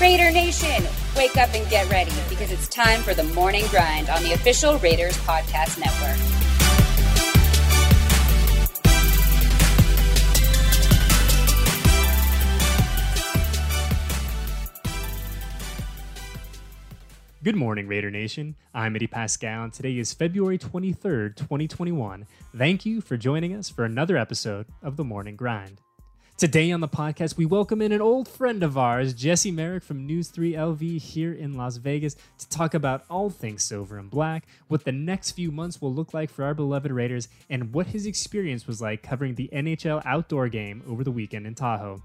Raider Nation, wake up and get ready because it's time for the morning grind on the official Raiders Podcast Network. Good morning, Raider Nation. I'm Eddie Paskal, and today is February 23rd, 2021. Thank you for joining us for another episode of The Morning Grind. Today on the podcast, we welcome in an old friend of ours, Jesse Merrick from News 3 LV here in Las Vegas, to talk about all things silver and black, what the next few months will look like for our beloved Raiders, and what his experience was like covering the NHL outdoor game over the weekend in Tahoe.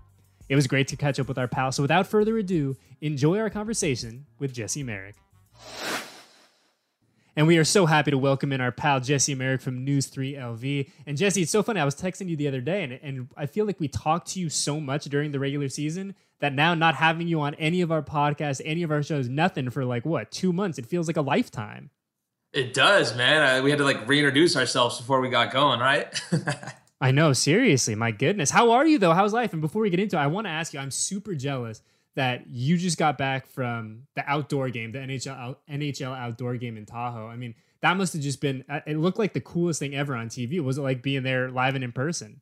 It was great to catch up with our pal, so without further ado, enjoy our conversation with Jesse Merrick. And we are so happy to welcome in our pal Jesse Merrick from News 3 LV. And Jesse, it's so funny. I was texting you the other day, and, and I feel like we talked to you so much during the regular season that now not having you on any of our podcasts, any of our shows, nothing for like what, two months, it feels like a lifetime. It does, man. Uh, we had to like reintroduce ourselves before we got going, right? I know, seriously. My goodness. How are you though? How's life? And before we get into it, I want to ask you, I'm super jealous that you just got back from the outdoor game, the NHL NHL outdoor game in Tahoe. I mean, that must have just been uh, it looked like the coolest thing ever on TV. Was it like being there live and in person?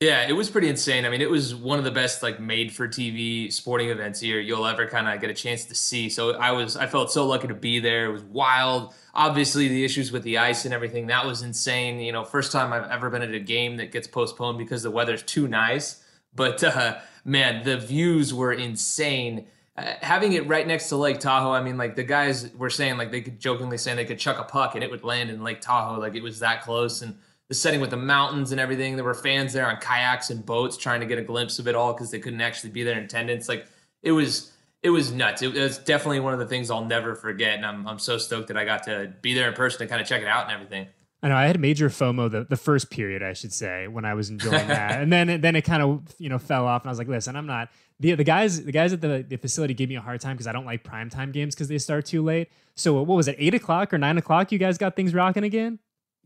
Yeah, it was pretty insane. I mean, it was one of the best like made for TV sporting events here you'll ever kind of get a chance to see. So I was I felt so lucky to be there. It was wild. Obviously, the issues with the ice and everything that was insane. You know, first time I've ever been at a game that gets postponed because the weather's too nice. But uh, man, the views were insane. Uh, having it right next to Lake Tahoe, I mean, like the guys were saying, like they could jokingly saying they could chuck a puck and it would land in Lake Tahoe, like it was that close. And the setting with the mountains and everything, there were fans there on kayaks and boats trying to get a glimpse of it all because they couldn't actually be there in attendance. Like it was, it was nuts. It was definitely one of the things I'll never forget, and I'm I'm so stoked that I got to be there in person to kind of check it out and everything. I know I had major FOMO the, the first period, I should say, when I was enjoying that, and then it, then it kind of you know fell off, and I was like, listen, I'm not the the guys the guys at the, the facility gave me a hard time because I don't like primetime games because they start too late. So what was it, eight o'clock or nine o'clock? You guys got things rocking again?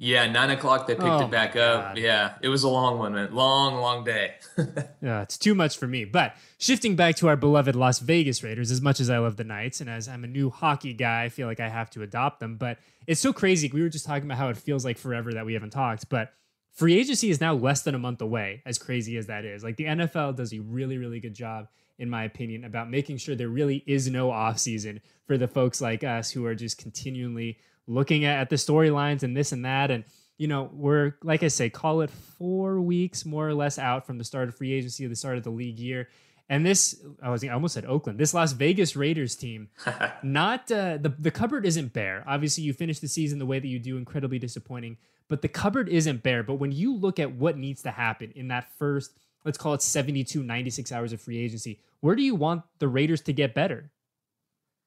Yeah, nine o'clock they picked oh it back up. Yeah, it was a long one, man. Long, long day. yeah, it's too much for me. But shifting back to our beloved Las Vegas Raiders, as much as I love the Knights, and as I'm a new hockey guy, I feel like I have to adopt them. But it's so crazy. We were just talking about how it feels like forever that we haven't talked, but free agency is now less than a month away, as crazy as that is. Like the NFL does a really, really good job, in my opinion, about making sure there really is no offseason for the folks like us who are just continually looking at, at the storylines and this and that. And, you know, we're, like I say, call it four weeks more or less out from the start of free agency, the start of the league year. And this, I was I almost said Oakland. This Las Vegas Raiders team, not uh, the the cupboard isn't bare. Obviously, you finish the season the way that you do, incredibly disappointing. But the cupboard isn't bare. But when you look at what needs to happen in that first, let's call it 72, 96 hours of free agency, where do you want the Raiders to get better?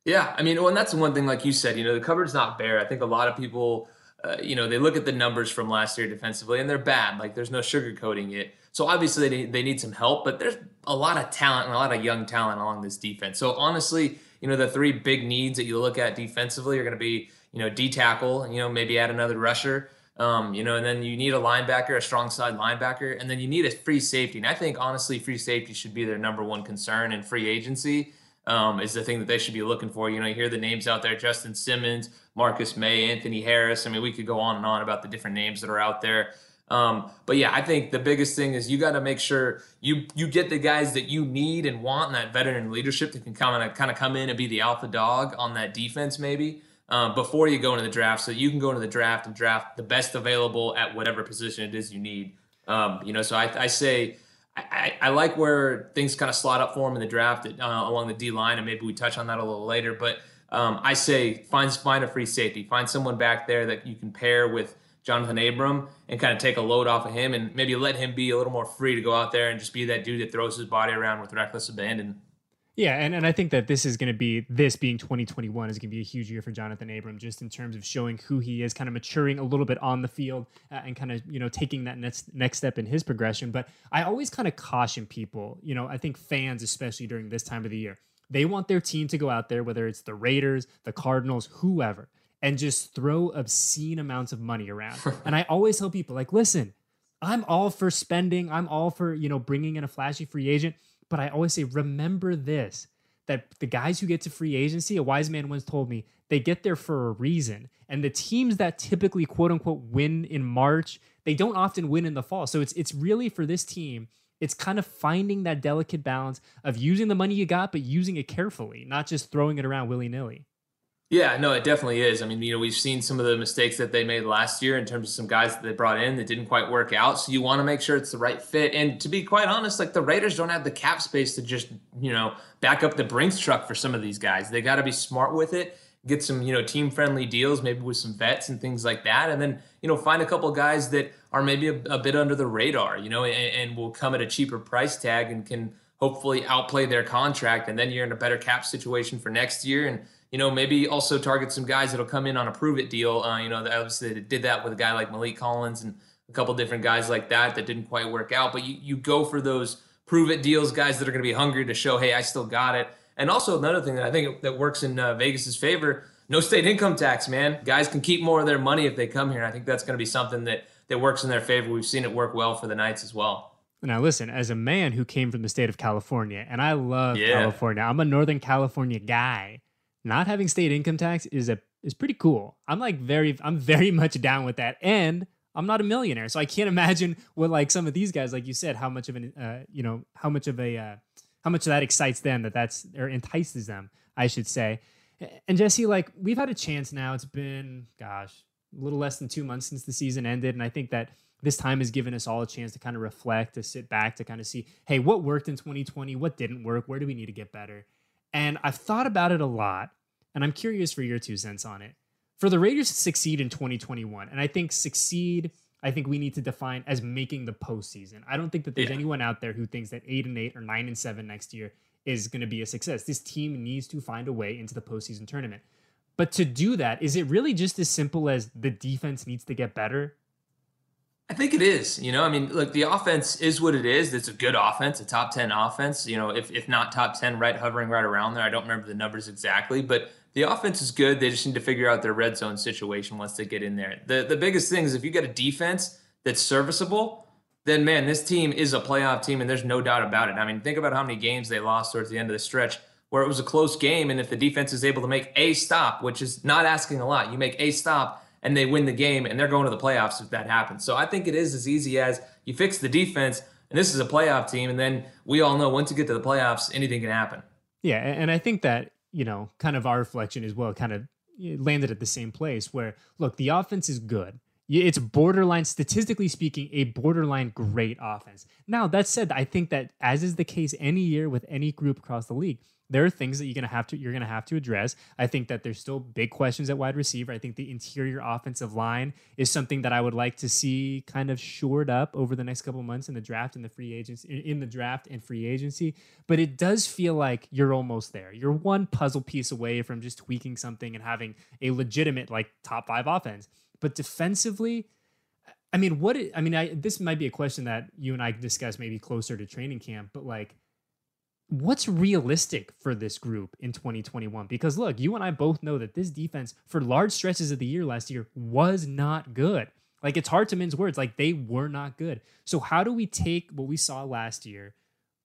Yeah, I mean, well, and that's one thing, like you said, you know, the cupboard's not bare. I think a lot of people, uh, you know, they look at the numbers from last year defensively and they're bad. Like there's no sugarcoating it. So obviously they, they need some help, but there's a lot of talent and a lot of young talent along this defense. So honestly, you know, the three big needs that you look at defensively are going to be, you know, D tackle, you know, maybe add another rusher. Um, you know, and then you need a linebacker, a strong side linebacker, and then you need a free safety. And I think honestly, free safety should be their number one concern in free agency um, is the thing that they should be looking for. You know, you hear the names out there: Justin Simmons, Marcus Maye, Anthony Harris. I mean, we could go on and on about the different names that are out there. Um, but yeah, I think the biggest thing is you got to make sure you you get the guys that you need and want, and that veteran leadership that can kind of kind of come in and be the alpha dog on that defense, maybe. Um, before you go into the draft, so you can go into the draft and draft the best available at whatever position it is you need. Um, you know, so I, I say I, I, like where things kind of slot up for him in the draft uh, along the D line, and maybe we touch on that a little later. But um, I say find find a free safety, find someone back there that you can pair with Jonathan Abram and kind of take a load off of him, and maybe let him be a little more free to go out there and just be that dude that throws his body around with reckless abandon. Yeah, and, and I think that this is going to be this being 2021 is going to be a huge year for Jonathan Abram, just in terms of showing who he is, kind of maturing a little bit on the field, uh, and kind of you know taking that next next step in his progression. But I always kind of caution people, you know, I think fans, especially during this time of the year, they want their team to go out there, whether it's the Raiders, the Cardinals, whoever, and just throw obscene amounts of money around. and I always tell people, like, listen, I'm all for spending, I'm all for you know bringing in a flashy free agent but I always say, remember this that the guys who get to free agency, a wise man once told me, they get there for a reason. And the teams that typically quote unquote win in March, they don't often win in the fall. So it's it's really for this team, it's kind of finding that delicate balance of using the money you got, but using it carefully, not just throwing it around willy-nilly. Yeah, no, it definitely is. I mean, you know, we've seen some of the mistakes that they made last year in terms of some guys that they brought in that didn't quite work out. So you want to make sure it's the right fit. And to be quite honest, like the Raiders don't have the cap space to just, you know, back up the Brinks truck for some of these guys. They got to be smart with it, get some, you know, team friendly deals, maybe with some vets and things like that. And then, you know, find a couple guys that are maybe a, a bit under the radar, you know, and, and will come at a cheaper price tag and can hopefully outplay their contract. And then you're in a better cap situation for next year. And, you know, maybe also target some guys that'll come in on a prove it deal. Uh, you know, obviously they did that with a guy like Maliek Collins and a couple different guys like that that didn't quite work out. But you, you go for those prove it deals, guys that are going to be hungry to show, hey, I still got it. And also another thing that I think that works in uh, Vegas's favor, no state income tax, man. Guys can keep more of their money if they come here. I think that's going to be something that that works in their favor. We've seen it work well for the Knights as well. Now, listen, as a man who came from the state of California, and I love yeah. California, I'm a Northern California guy not having state income tax is a is pretty cool. I'm like very I'm very much down with that, and I'm not a millionaire, so I can't imagine what like some of these guys, like you said, how much of an uh, you know how much of a uh, how much of that excites them that that's or entices them, I should say. And Jesse, like we've had a chance now. It's been gosh, a little less than two months since the season ended, and I think that this time has given us all a chance to kind of reflect, to sit back, to kind of see, hey, what worked in 2020, what didn't work, where do we need to get better. And I've thought about it a lot and I'm curious for your two cents on it. For the Raiders to succeed in 2021, and I think succeed, I think we need to define as making the postseason. I don't think that there's yeah. anyone out there who thinks that eight and eight or nine and seven next year is going to be a success. This team needs to find a way into the postseason tournament. But to do that, is it really just as simple as the defense needs to get better? I think it is. You know, I mean, look, the offense is what it is. It's a good offense, a top 10 offense, you know, if, if not top 10, right, hovering right around there. I don't remember the numbers exactly, but the offense is good. They just need to figure out their red zone situation once they get in there. The the biggest thing is if you get a defense that's serviceable, then man, this team is a playoff team, and there's no doubt about it. I mean, think about how many games they lost towards the end of the stretch where it was a close game, and if the defense is able to make a stop, which is not asking a lot, you make a stop and they win the game, and they're going to the playoffs if that happens. So I think it is as easy as you fix the defense, and this is a playoff team, and then we all know once you get to the playoffs, anything can happen. Yeah, and I think that you know, kind of our reflection as well, kind of eh, landed at the same place where, look, the offense is good. It's borderline, statistically speaking, a borderline great offense. Now, that said, I think that as is the case any year with any group across the league, there are things that you're gonna have to you're gonna have to address. I think that there's still big questions at wide receiver. I think the interior offensive line is something that I would like to see kind of shored up over the next couple months in the draft and the free agency in the draft and free agency. But it does feel like you're almost there. You're one puzzle piece away from just tweaking something and having a legitimate like top five offense. But defensively, I mean, what? It, I mean, I, this might be a question that you and I discuss maybe closer to training camp. But like what's realistic for this group in 2021? Because look, you and I both know that this defense for large stretches of the year last year was not good. Like it's hard to mince words, like they were not good. So how do we take what we saw last year,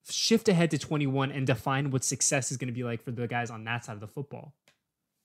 shift ahead to 21 and define what success is going to be like for the guys on that side of the football?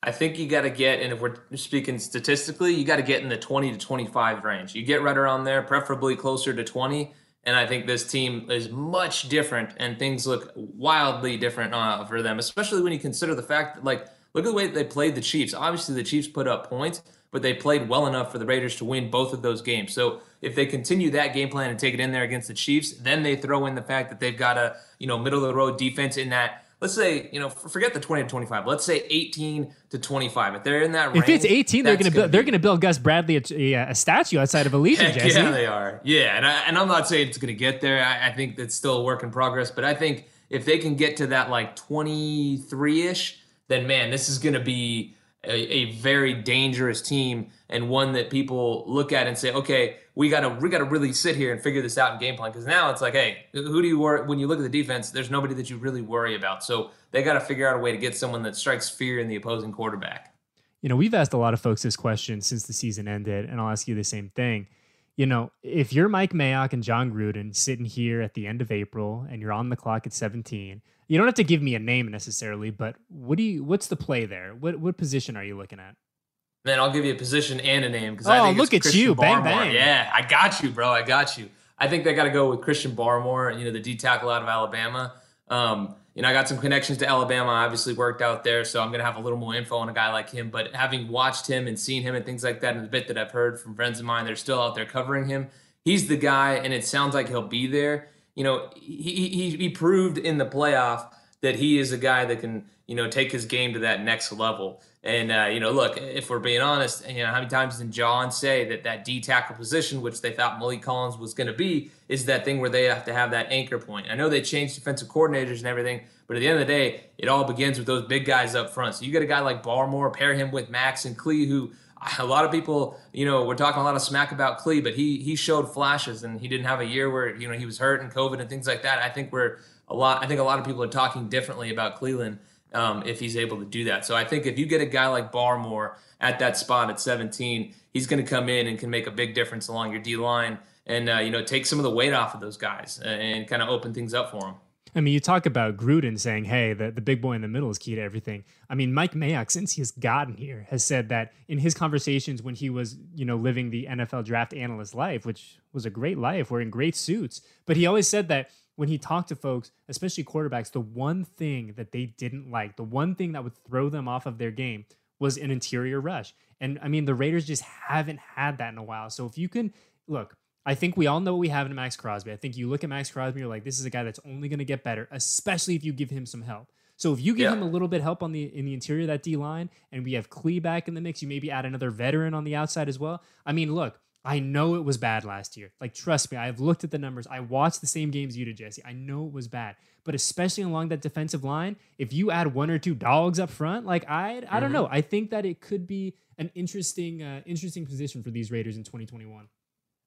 I think you got to get, and if we're speaking statistically, you got to get in the 20 to 25 range. You get right around there, preferably closer to 20 and I think this team is much different, and things look wildly different uh, for them, especially when you consider the fact that, like, look at the way they played the Chiefs. Obviously, the Chiefs put up points, but they played well enough for the Raiders to win both of those games. So if they continue that game plan and take it in there against the Chiefs, then they throw in the fact that they've got a you know middle of the road defense in that let's say you know forget the 20 to 25 let's say 18 to 25 if they're in that range if it's 18 they're gonna, build, they're gonna build gus bradley a, a, statue outside of allegiant Jesse. yeah they are. Yeah and, I, and i'm not saying it's gonna get there. I, I think that's still a work in progress but i think if they can get to that like 23ish then man this is gonna be a, a very dangerous team and one that people look at and say, okay, we gotta we gotta really sit here and figure this out in game plan because now it's like, hey, who do you worry when you look at the defense? There's nobody that you really worry about, so they got to figure out a way to get someone that strikes fear in the opposing quarterback. You know, we've asked a lot of folks this question since the season ended, and I'll ask you the same thing. you know, if you're Mike Mayock and Jon Gruden sitting here at the end of April and you're on the clock at 17, you don't have to give me a name necessarily, but what do you? What's the play there? What what position are you looking at? Then I'll give you a position and a name because oh, I think look at Christian you, Barmore. bang bang! Yeah, I got you, bro. I got you. I think they got to go with Christian Barmore, you know, the D tackle out of Alabama. Um, you know, I got some connections to Alabama. I obviously worked out there, so I'm gonna have a little more info on a guy like him. But having watched him and seen him and things like that, and the bit that I've heard from friends of mine, they're still out there covering him. He's the guy, and it sounds like he'll be there. You know, he he, he proved in the playoff that he is a guy that can you know take his game to that next level. And uh, you know, look, if we're being honest, you know, how many times did Jon say that that D tackle position, which they thought Maliek Collins was going to be, is that thing where they have to have that anchor point. I know they changed defensive coordinators and everything, but at the end of the day, it all begins with those big guys up front. So you get a guy like Barmore, pair him with Maxx and Klee, who a lot of people, you know, we're talking a lot of smack about Klee, but he he showed flashes and he didn't have a year where you know he was hurt and COVID and things like that. I think we're a lot. I think a lot of people are talking differently about Clelin um, if he's able to do that. So I think if you get a guy like Barmore at that spot at 17, he's going to come in and can make a big difference along your D line and uh, you know take some of the weight off of those guys and, and kind of open things up for them. I mean, you talk about Gruden saying, "Hey, the, the big boy in the middle is key to everything." I mean, Mike Mayock, since he has gotten here, has said that in his conversations when he was, you know, living the NFL draft analyst life, which was a great life, wearing great suits, but he always said that when he talked to folks, especially quarterbacks, the one thing that they didn't like, the one thing that would throw them off of their game was an interior rush. And I mean, the Raiders just haven't had that in a while. So if you can look, I think we all know what we have in Maxx Crosby. I think you look at Maxx Crosby, you're like, this is a guy that's only going to get better, especially if you give him some help. So if you give yeah. him a little bit help on the in the interior of that D line, and we have Klee back in the mix, you maybe add another veteran on the outside as well. I mean, look, I know it was bad last year. Like, trust me, I've looked at the numbers. I watched the same games you did, Jesse. I know it was bad. But especially along that defensive line, if you add one or two dogs up front, like I, I don't mm-hmm. know. I think that it could be an interesting, uh, interesting position for these Raiders in 2021.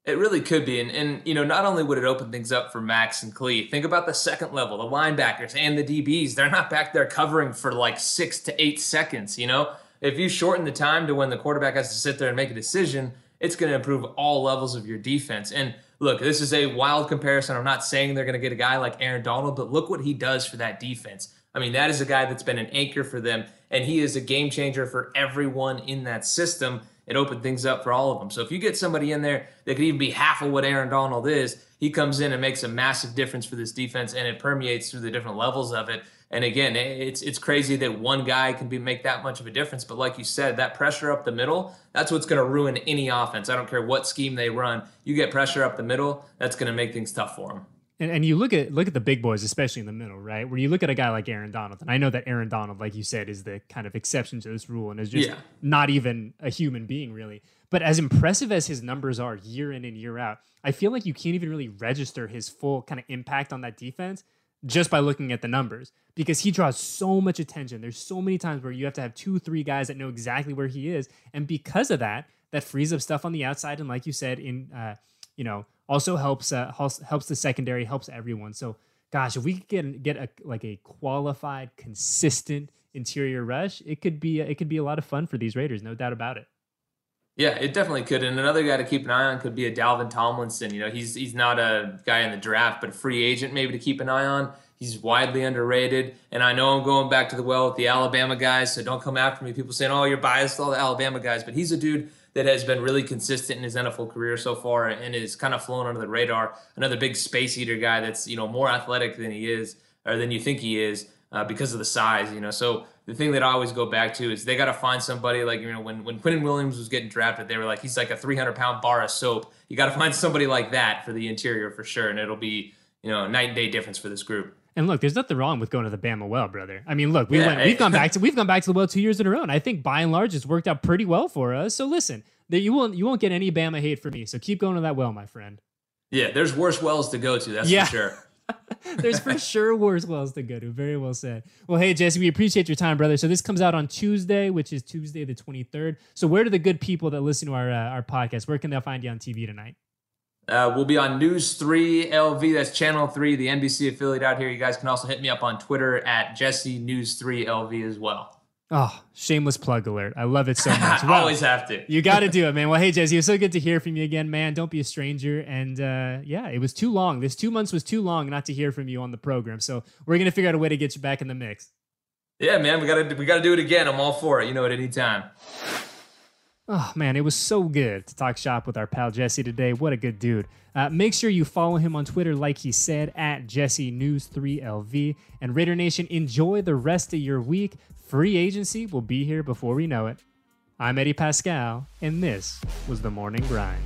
It really could be. And, and, you know, not only would it open things up for Maxx and Klee, think about the second level, the linebackers and the DBs. They're not back there covering for like six to eight seconds, you know? If you shorten the time to when the quarterback has to sit there and make a decision, it's going to improve all levels of your defense. And look, this is a wild comparison. I'm not saying they're going to get a guy like Aaron Donald, but look what he does for that defense. I mean, that is a guy that's been an anchor for them, and he is a game changer for everyone in that system. It opened things up for all of them. So if you get somebody in there that could even be half of what Aaron Donald is, he comes in and makes a massive difference for this defense, and it permeates through the different levels of it. And again, it's it's crazy that one guy can be make that much of a difference. But like you said, that pressure up the middle, that's what's going to ruin any offense. I don't care what scheme they run. You get pressure up the middle, that's going to make things tough for them. And, and you look at look at the big boys, especially in the middle, right? Where you look at a guy like Aaron Donald, and I know that Aaron Donald, like you said, is the kind of exception to this rule and is just yeah. not even a human being, really. But as impressive as his numbers are year in and year out, I feel like you can't even really register his full kind of impact on that defense just by looking at the numbers because he draws so much attention. There's so many times where you have to have two, three guys that know exactly where he is, and because of that, that frees up stuff on the outside. And like you said, in uh, you know, also helps uh, helps the secondary, helps everyone. So, gosh, if we could get get a like a qualified, consistent interior rush, it could be it could be a lot of fun for these Raiders, no doubt about it. Yeah, it definitely could. And another guy to keep an eye on could be a Dalvin Tomlinson. You know, he's he's not a guy in the draft, but a free agent maybe to keep an eye on. He's widely underrated. And I know I'm going back to the well with the Alabama guys, so don't come after me. People saying, oh, you're biased all the Alabama guys. But he's a dude that has been really consistent in his NFL career so far and is kind of flown under the radar. Another big space eater guy that's, you know, more athletic than he is or than you think he is uh, because of the size, you know. So the thing that I always go back to is they got to find somebody like you know when when Quinnen Williams was getting drafted, they were like he's like a 300 pound bar of soap. You got to find somebody like that for the interior for sure, and it'll be you know night and day difference for this group. And look, there's nothing wrong with going to the Bama well, brother. I mean, look, we yeah, went, we've gone back to we've gone back to the well two years in a row, and I think by and large it's worked out pretty well for us. So listen, that you won't you won't get any Bama hate from me. So keep going to that well, my friend. Yeah, there's worse wells to go to. That's yeah. for sure. There's for sure worse wells to go to. Very well said. Well, hey, Jesse, we appreciate your time, brother. So this comes out on Tuesday, which is Tuesday the 23rd. So where do the good people that listen to our uh, our podcast, where can they find you on TV tonight? Uh, we'll be on News 3 LV. That's Channel 3, the NBC affiliate out here. You guys can also hit me up on Twitter at Jesse News 3 LV as well. Oh, shameless plug alert. I love it so much. Well, Always have to. you got to do it, man. Well, hey, Jesse, it was so good to hear from you again, man. Don't be a stranger. And uh, yeah, it was too long. This two months was too long not to hear from you on the program. So we're going to figure out a way to get you back in the mix. Yeah, man, we got to we got to do it again. I'm all for it. You know, at any time. Oh man, it was so good to talk shop with our pal Jesse today. What a good dude. Uh, make sure you follow him on Twitter, like he said, at Jesse News 3LV. And Raider Nation, enjoy the rest of your week. Free agency will be here before we know it. I'm Eddie Paskal, and this was The Morning Grind.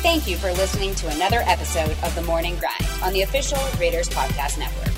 Thank you for listening to another episode of The Morning Grind on the official Raiders Podcast Network.